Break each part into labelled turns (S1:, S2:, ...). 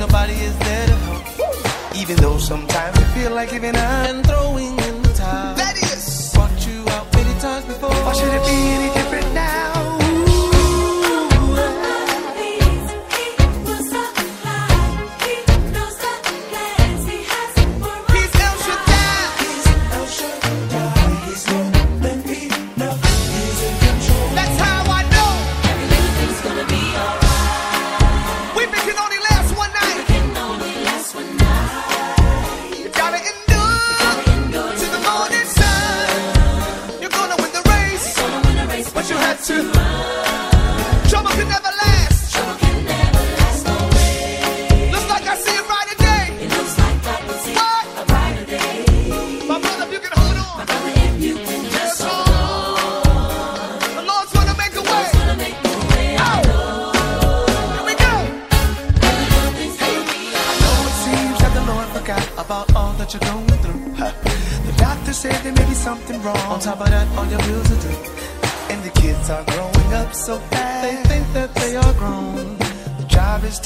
S1: Nobody is there to help. Even though sometimes you feel like giving up and throwing in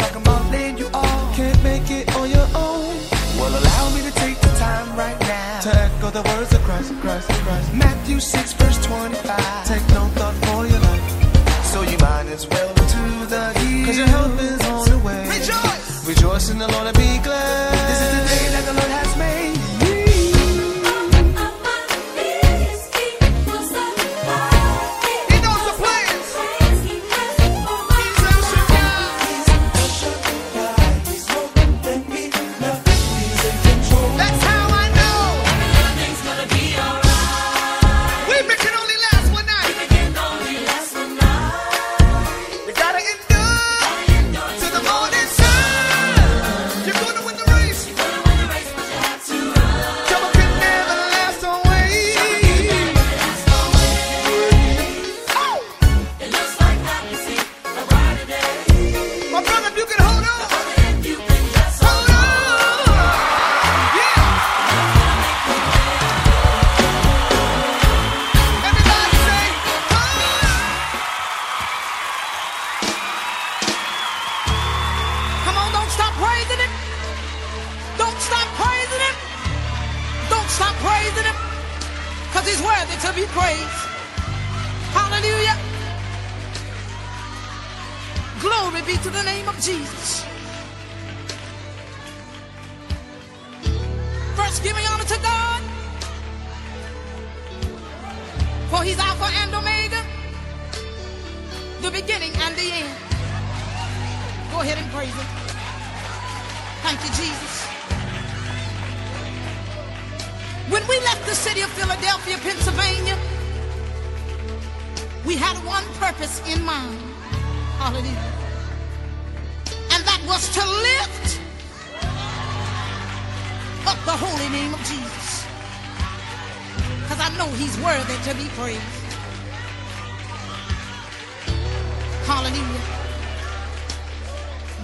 S1: talking about laying you off. Can't make it on your own. Well, allow me to take the time right now to echo the words of Christ, Christ, Christ. Matthew 6, verse 25. Take no thought for your life. So you might as well to the hill. Cause your help is on the way.
S2: Rejoice.
S1: Rejoice in the Lord
S3: because he's worthy to be praised. Hallelujah. Glory be to the name of Jesus. First, give me honor to God. For he's Alpha and Omega, the beginning and the end. Go ahead and praise him. Thank you, Jesus. When we left the city of Philadelphia, Pennsylvania, we had one purpose in mind. Hallelujah. And that was to lift up the holy name of Jesus. Because I know he's worthy to be praised. Hallelujah.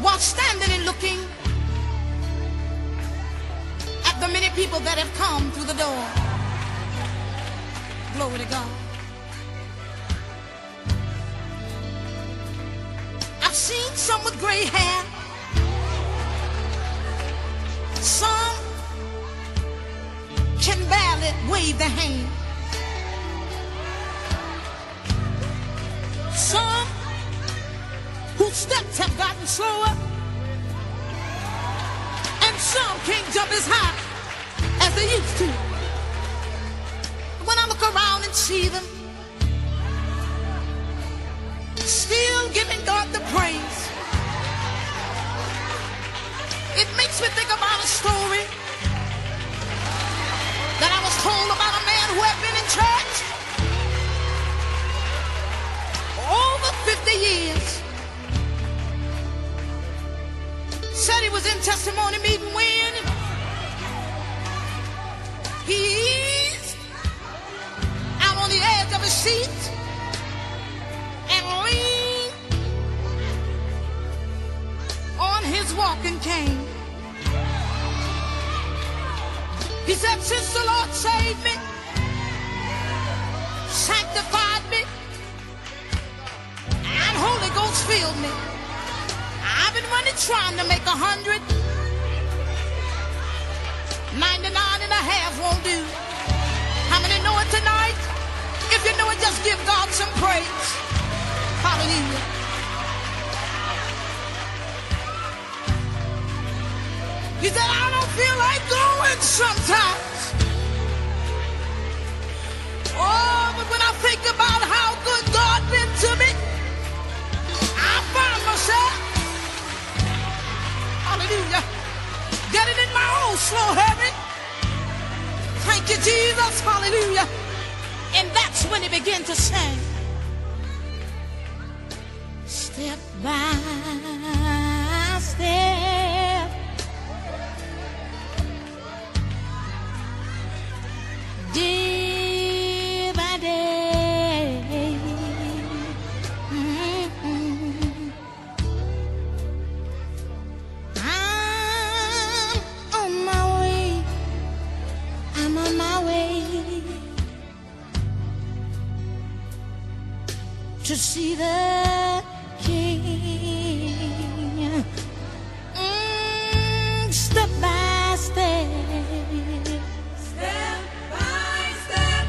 S3: While standing and looking the many people that have come through the door. Glory to God. I've seen some with gray hair. Some can barely wave their hand. Some whose steps have gotten slower. And some can't jump as high they used to. When I look around and see them, still giving God the praise, it makes me think about a story that I was told about a man who had been in church over 50 years. Said he was in testimony meeting when he's out on the edge of his seat and leaned on his walking cane. He said, since the Lord saved me, sanctified me, and Holy Ghost filled me, I've been running trying to make a hundred. 99 and a half won't do. How many know it tonight? If you know it, just give God some praise. Hallelujah. He said, I don't feel like going sometimes. Oh, but when I think about how good God been to me, I find myself, hallelujah, slow habit. Thank you, Jesus, hallelujah. And that's when he began to sing. Step by to see the King. Mm, step by step. Step by step.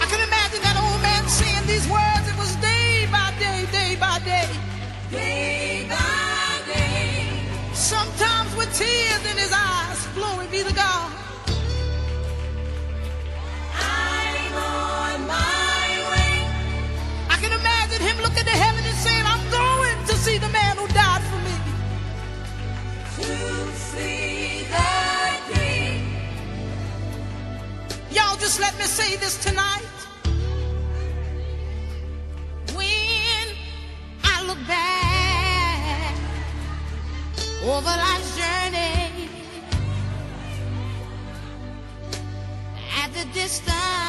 S3: I can imagine that old man saying these words. It was day by day, day by day. Day by day. Sometimes with tears in his eyes. Glory be to God. See the man who died for me. To see the King. Y'all just let me say this tonight. When I look back over life's journey at the distance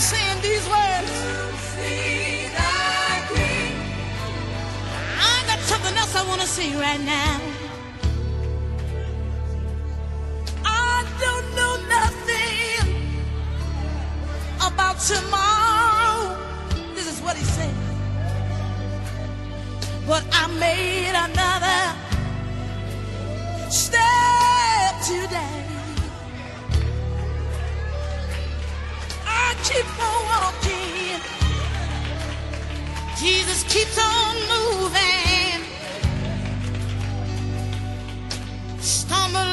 S3: saying these words. I got something else I want to sing right now. I don't know nothing about tomorrow. This is what he said. But I made another step. keeps on walking. Jesus keeps on moving. Stumble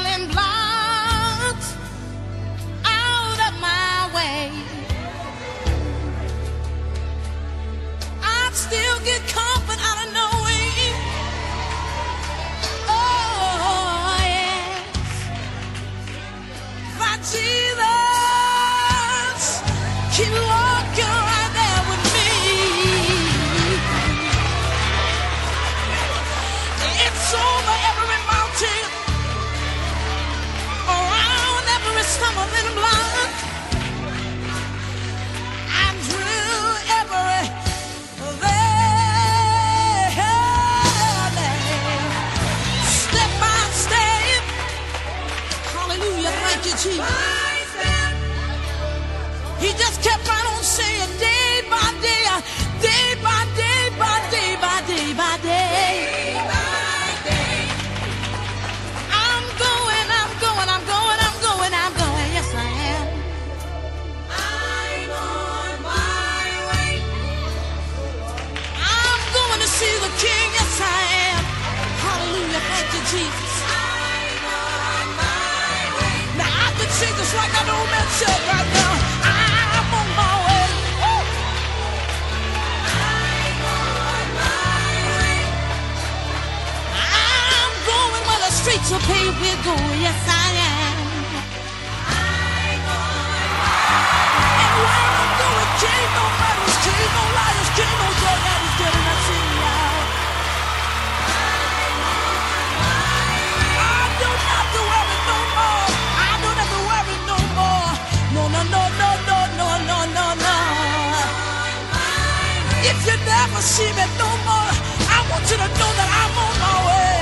S3: see me no more. I want you to know that I'm on my way.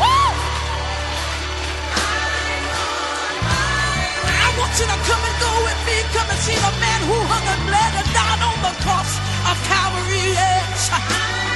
S3: Woo! I want you to come and go with me. Come and see the man who hung and bled and died on the cross of Calvary. Yes.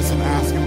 S4: Voice and ask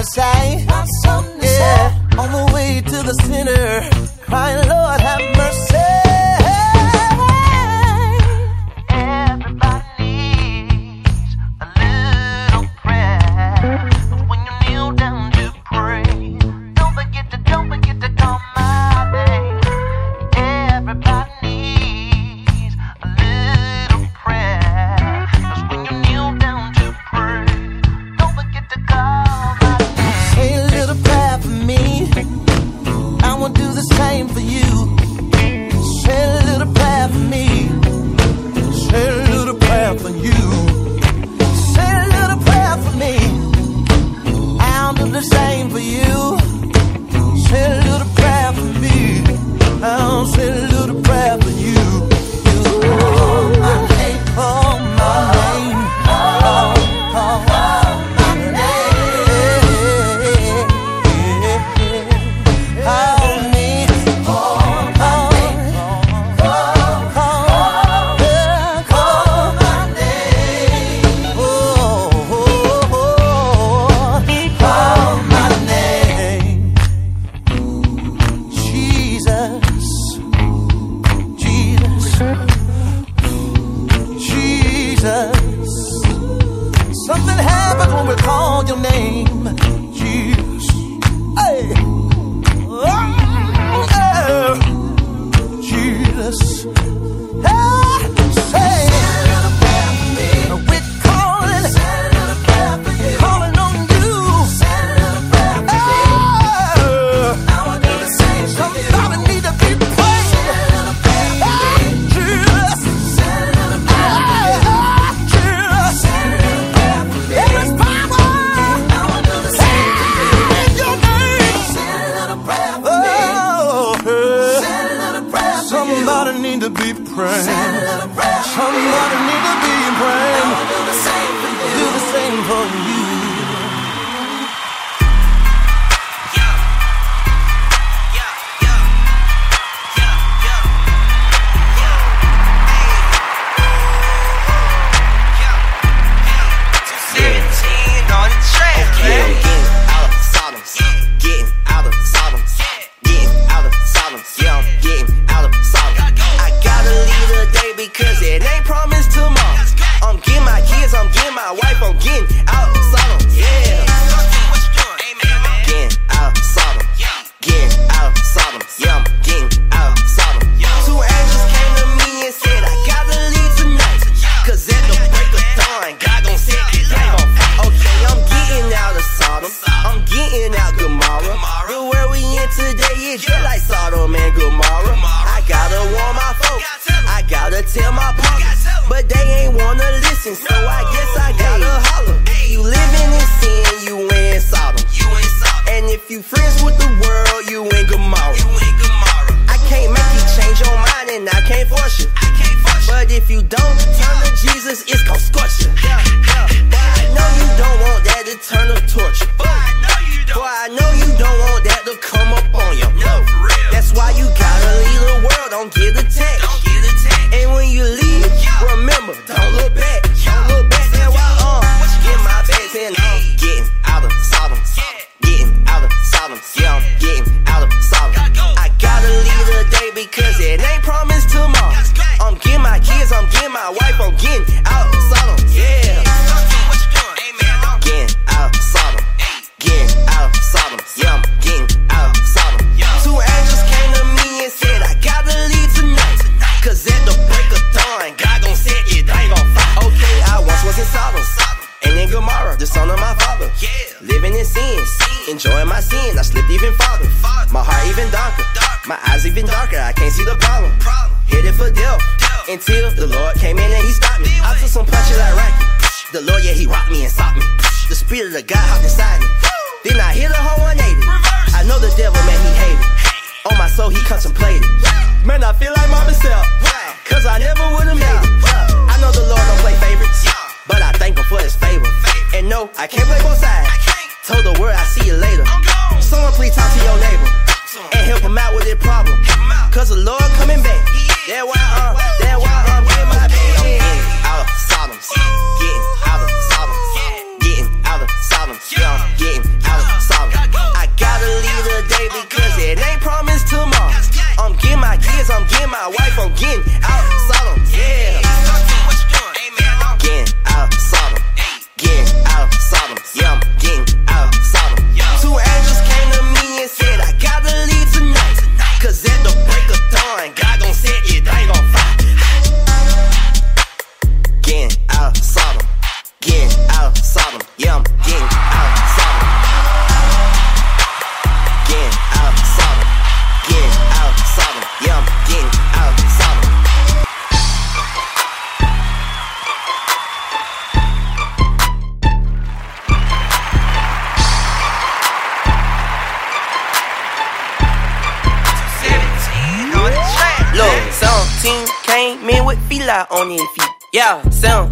S5: the side. Yeah, on the way to the center.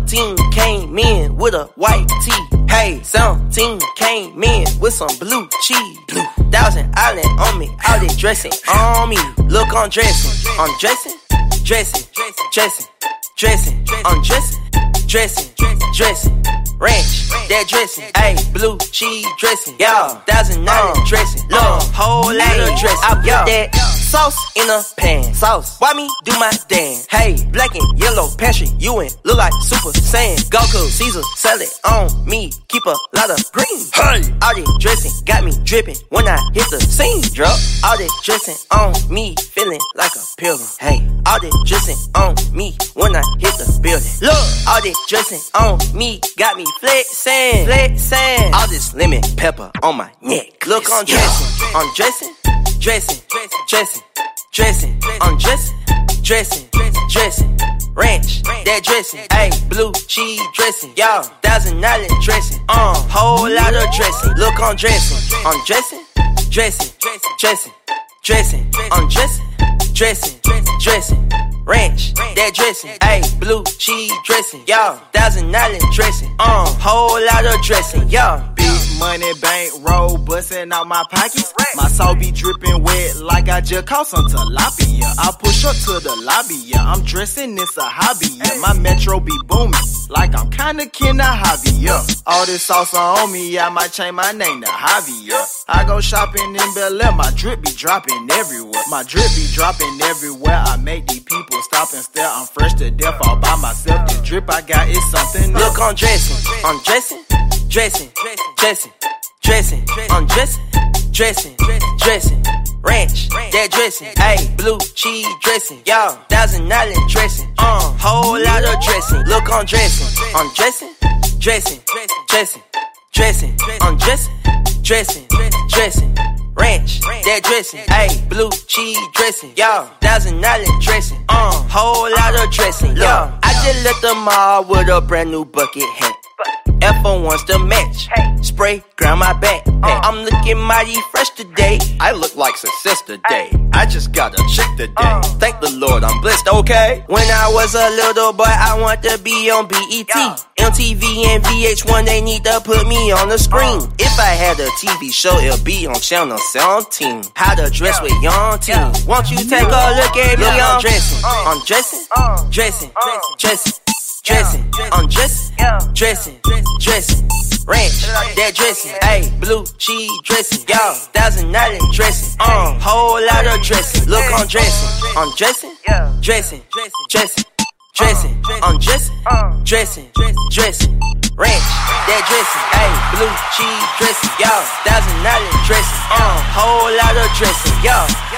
S5: 17 came in with a white tee. Hey, 17 came in with some blue cheese. Blue thousand island on me, all this dressing on me. Look, I'm dressing, I'm dressing, dressing, dressing, dressing, I'm dressing, dressing, dressing. Ranch, that dressing, ayy, blue cheese dressing, yeah, thousand island dressing, look, whole lot of dressing. I put that sauce in a pan, sauce. Why me do my dance? Hey, black and yellow pantry, you in look like Super Saiyan. Goku, Caesar, salad on me, keep a lot of green. Hey, all this dressing got me dripping when I hit the scene. Drop all this dressing on me, feeling like a pilgrim. Hey, all this dressing on me when I hit the building. Look, all this dressing on me got me flexing, flexing. All this lemon pepper on my neck. Look, I'm dressing, I'm dressing, dressing, dressing, dressing. I'm dressing, dressing, dressing. Ranch, that dressing, ayy, blue cheese dressing, y'all, thousand island dressing, uh, whole lot of dressing. Look, I'm dressing, I'm dressing, dressing, dressing, dressing. I'm dressing, dressing, dressing. Ranch, that dressing, ayy, blue cheese dressing, y'all, thousand island dressing, uh, whole lot of dressing, y'all.
S6: Money bank roll bustin' out my pockets. My soul be dripping wet like I just caught some tilapia. I push up to the lobby, yeah. I'm dressing, it's a hobby, yeah. My metro be booming like I'm kinda kinda hobby, yeah. All this sauce on me, I might change my name to Javi, yeah. I go shopping in Bel Air, my drip be dropping everywhere. My drip be dropping everywhere. I make these people stop and stare. I'm fresh to death all by myself. The drip I got is something.
S5: Look, I'm dressing, I'm dressing, dressing, dressing, dressing. I'm dressing, dressing, dressing. Ranch, that dressing, ayy, blue cheese dressing, y'all, thousand island dressing, uh, whole lot of dressing. Look, I'm dressing, dressing, dressing, dressing, dressing. Dressing, dressing, dressing. Ranch, that dressing, ayy, blue cheese dressing, y'all, thousand island dressing, uh, whole lot of dressing. Yeah, I just left the mall with a brand new bucket hat. F1 wants to match. Hey. Spray, ground my back. Hey. Uh. I'm looking mighty fresh today.
S7: I look like success today. I just got a chick today. Uh. Thank the Lord I'm blessed, okay?
S5: When I was a little boy, I want to be on BET. Yeah. MTV and VH1, they need to put me on the screen. Uh. If I had a TV show, it'll be on channel 17. How to dress yeah. with young teens. Yeah. Won't you take a look at me? Look, I'm dressing. I'm dressing. Dressing. Dressing dressing, I'm dressing, dressing, dressing, ranch, that dressing, ayy, blue cheese dressing, y'all, thousand island dressing, uh, whole lot of dressing, look, I'm dressing, I'm dressing, dressing, dressing, dressing, I'm dressing, dressing, dressing, ranch, that dressing, ayy, blue cheese dressing, y'all, thousand island dressing, uh, whole lot of dressing, y'all.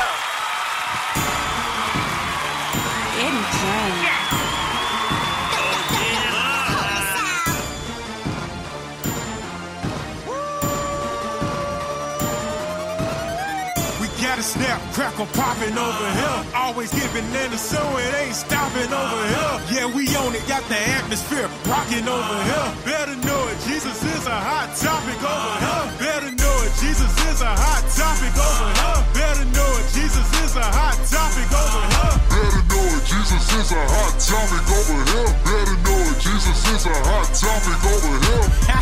S8: Crackle popping over here. Always giving in the so it ain't stopping over here. Yeah, we own it, got the atmosphere rocking over here. Better know it, Jesus is a hot topic over here. Better know it, Jesus is a hot topic over here. Better know it, Jesus is a hot topic over here.
S9: Better know it, Jesus is a hot topic over here. Better know it, Jesus is a hot topic over here.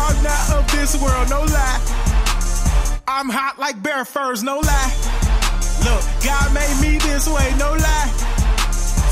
S8: I'm not of this world, no lie. I'm hot like bear furs, no lie. Look, God made me this way, no lie.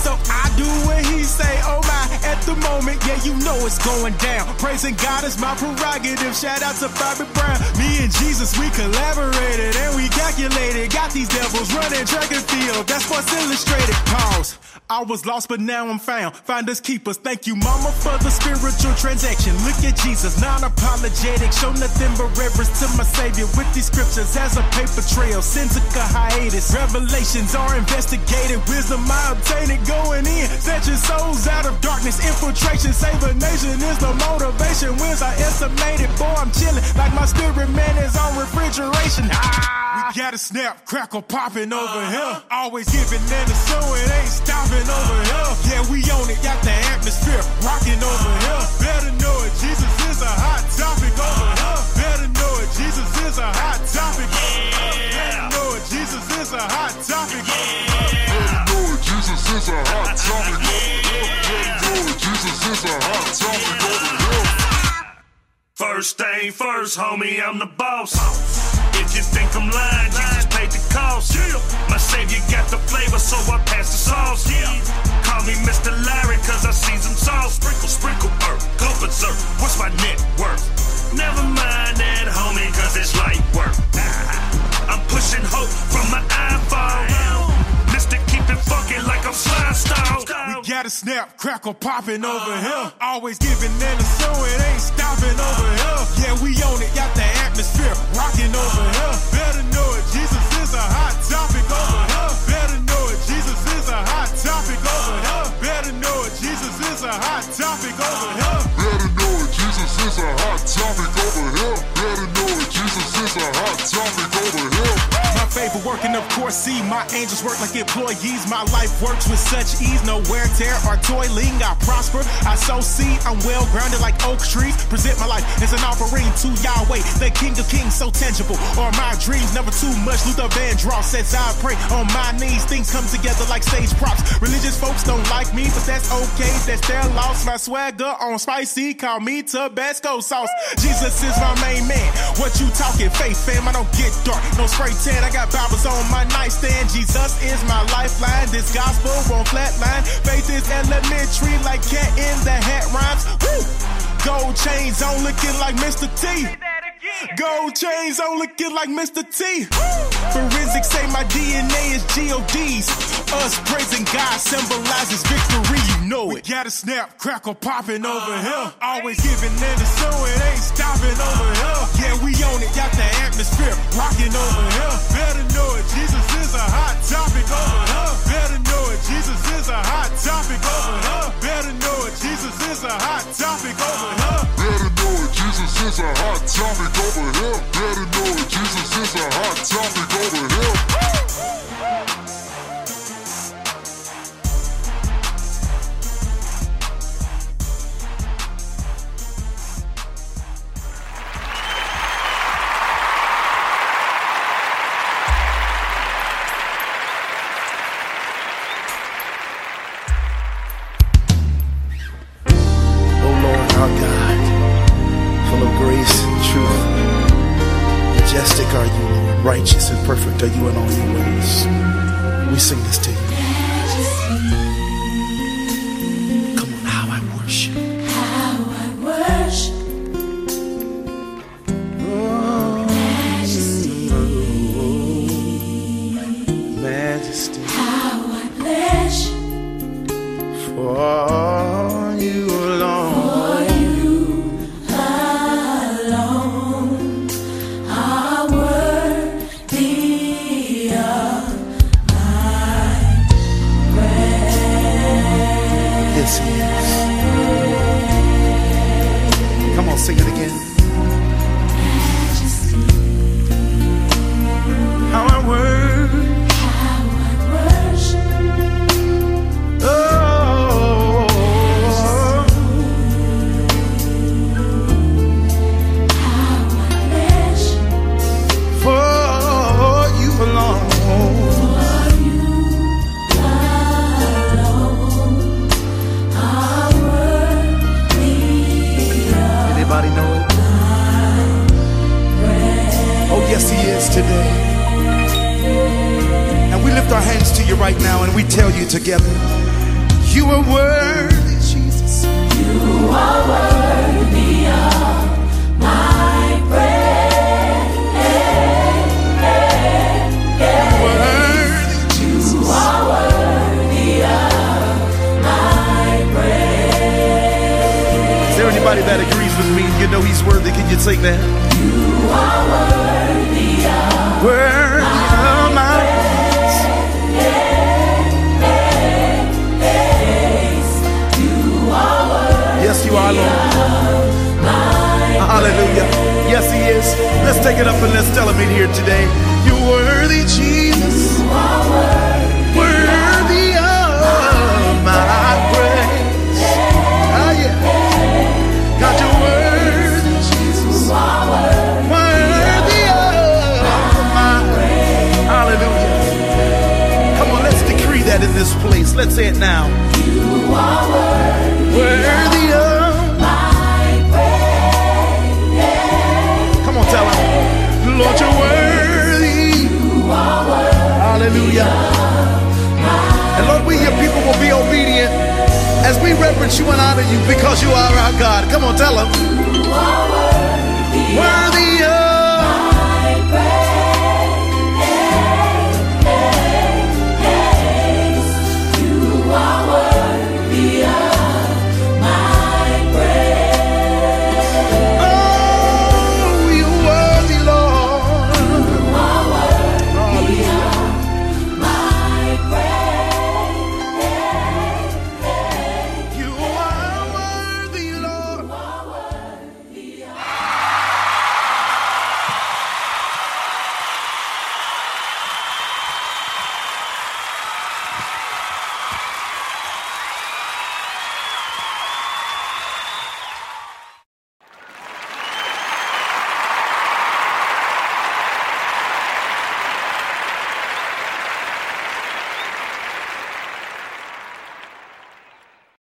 S8: So I do what he say, oh my, at the moment, yeah, you know it's going down. Praising God is my prerogative. Shout out to Bobby Brown. Me and Jesus, we collaborated and we calculated. Got these devils running track and field. That's what's illustrated. Pause. I was lost, but now I'm found. find Finders keepers. Thank you, mama, for the spiritual transaction. Look at Jesus, non-apologetic. Show nothing but reverence to my savior with these scriptures as a paper trail. Sins a hiatus. Revelations are investigated. Wisdom I obtained it going in. Set your souls out of darkness. Infiltration, save a nation is the motivation. Wins I estimated. Boy, I'm chilling like my spirit man is on refrigeration. Ah. We got a snap, crackle popping over here. Always giving and it ain't stopping over here. Yeah, we own it, got the atmosphere rocking over here. Better know it, Jesus is a hot topic over here. Better know it, Jesus is a hot topic. Better know it, Jesus is a hot topic.
S9: Better know it, Jesus is a hot topic. Jesus is a hot topic.
S10: First thing first, homie, I'm the boss. If you think I'm lying, Jesus paid the cost. My savior got the flavor, so I pass the sauce. Call me Mr. Larry, cause I season sauce. Sprinkle, sprinkle, earth, go berserk. What's my net worth? Never mind that, homie, cause it's light work. I'm pushing hope from my iPhone. Mr. Keep it funky like I'm slime style.
S8: We got a snap, crackle popping over uh-huh. here. Always giving and so it ain't stopping over here. Yeah, we own it, got the atmosphere rocking over here. Better know it, Jesus is a hot topic over here. Better know it, Jesus is a hot topic over here. Better know it, Jesus is a hot topic over here.
S9: Better know it, Jesus is a hot topic over here. Better know it, Jesus is a hot topic over here.
S8: Favor working, of course, see my angels work like employees. My life works with such ease, no wear, tear, or toiling. I prosper, I sow seed, I'm well grounded like oak trees. Present my life as an offering to Yahweh, the King of Kings, so tangible. Or my dreams, never too much. Luther Vandross says I pray on my knees. Things come together like stage props. Religious folks don't like me, but that's okay. That's their loss. My swagger on spicy, call me Tabasco sauce. Jesus is my main man. You talking, faith fam? I don't get dark, no spray tan. I got Bibles on my nightstand. Jesus is my lifeline. This gospel won't flatline. Faith is elementary, like cat in the hat rhymes. Woo! Gold chains on looking like Mr. T. Gold chains on looking like Mr. T. Forensics say my DNA is GOD's. Us praising God symbolizes victory, know it. We got a snap, crackle popping over uh-huh. here. Always giving in the so it ain't stopping over here. Yeah, we own it, got the atmosphere rocking over here. Better know it, Jesus is a hot topic over here. Better know it, Jesus is a hot topic over here. Better know it, Jesus is a hot topic over here.
S9: Better know it, Jesus is a hot topic over here. Better know it, Jesus is a hot topic over here. Are you, Lord.
S2: Righteous and perfect are you in all your ways. We sing this to you. Today. And we lift our hands to you right now and we tell you together, you are worthy, Jesus.
S11: You are worthy of my praise.
S2: Is there anybody that agrees with me? You know he's worthy. Can you take that?
S11: You
S2: Yes, you are, Lord. Hallelujah. Yes, he is. Let's take it up and let's tell him in here today. This place. Let's say it now.
S11: You are
S2: worthy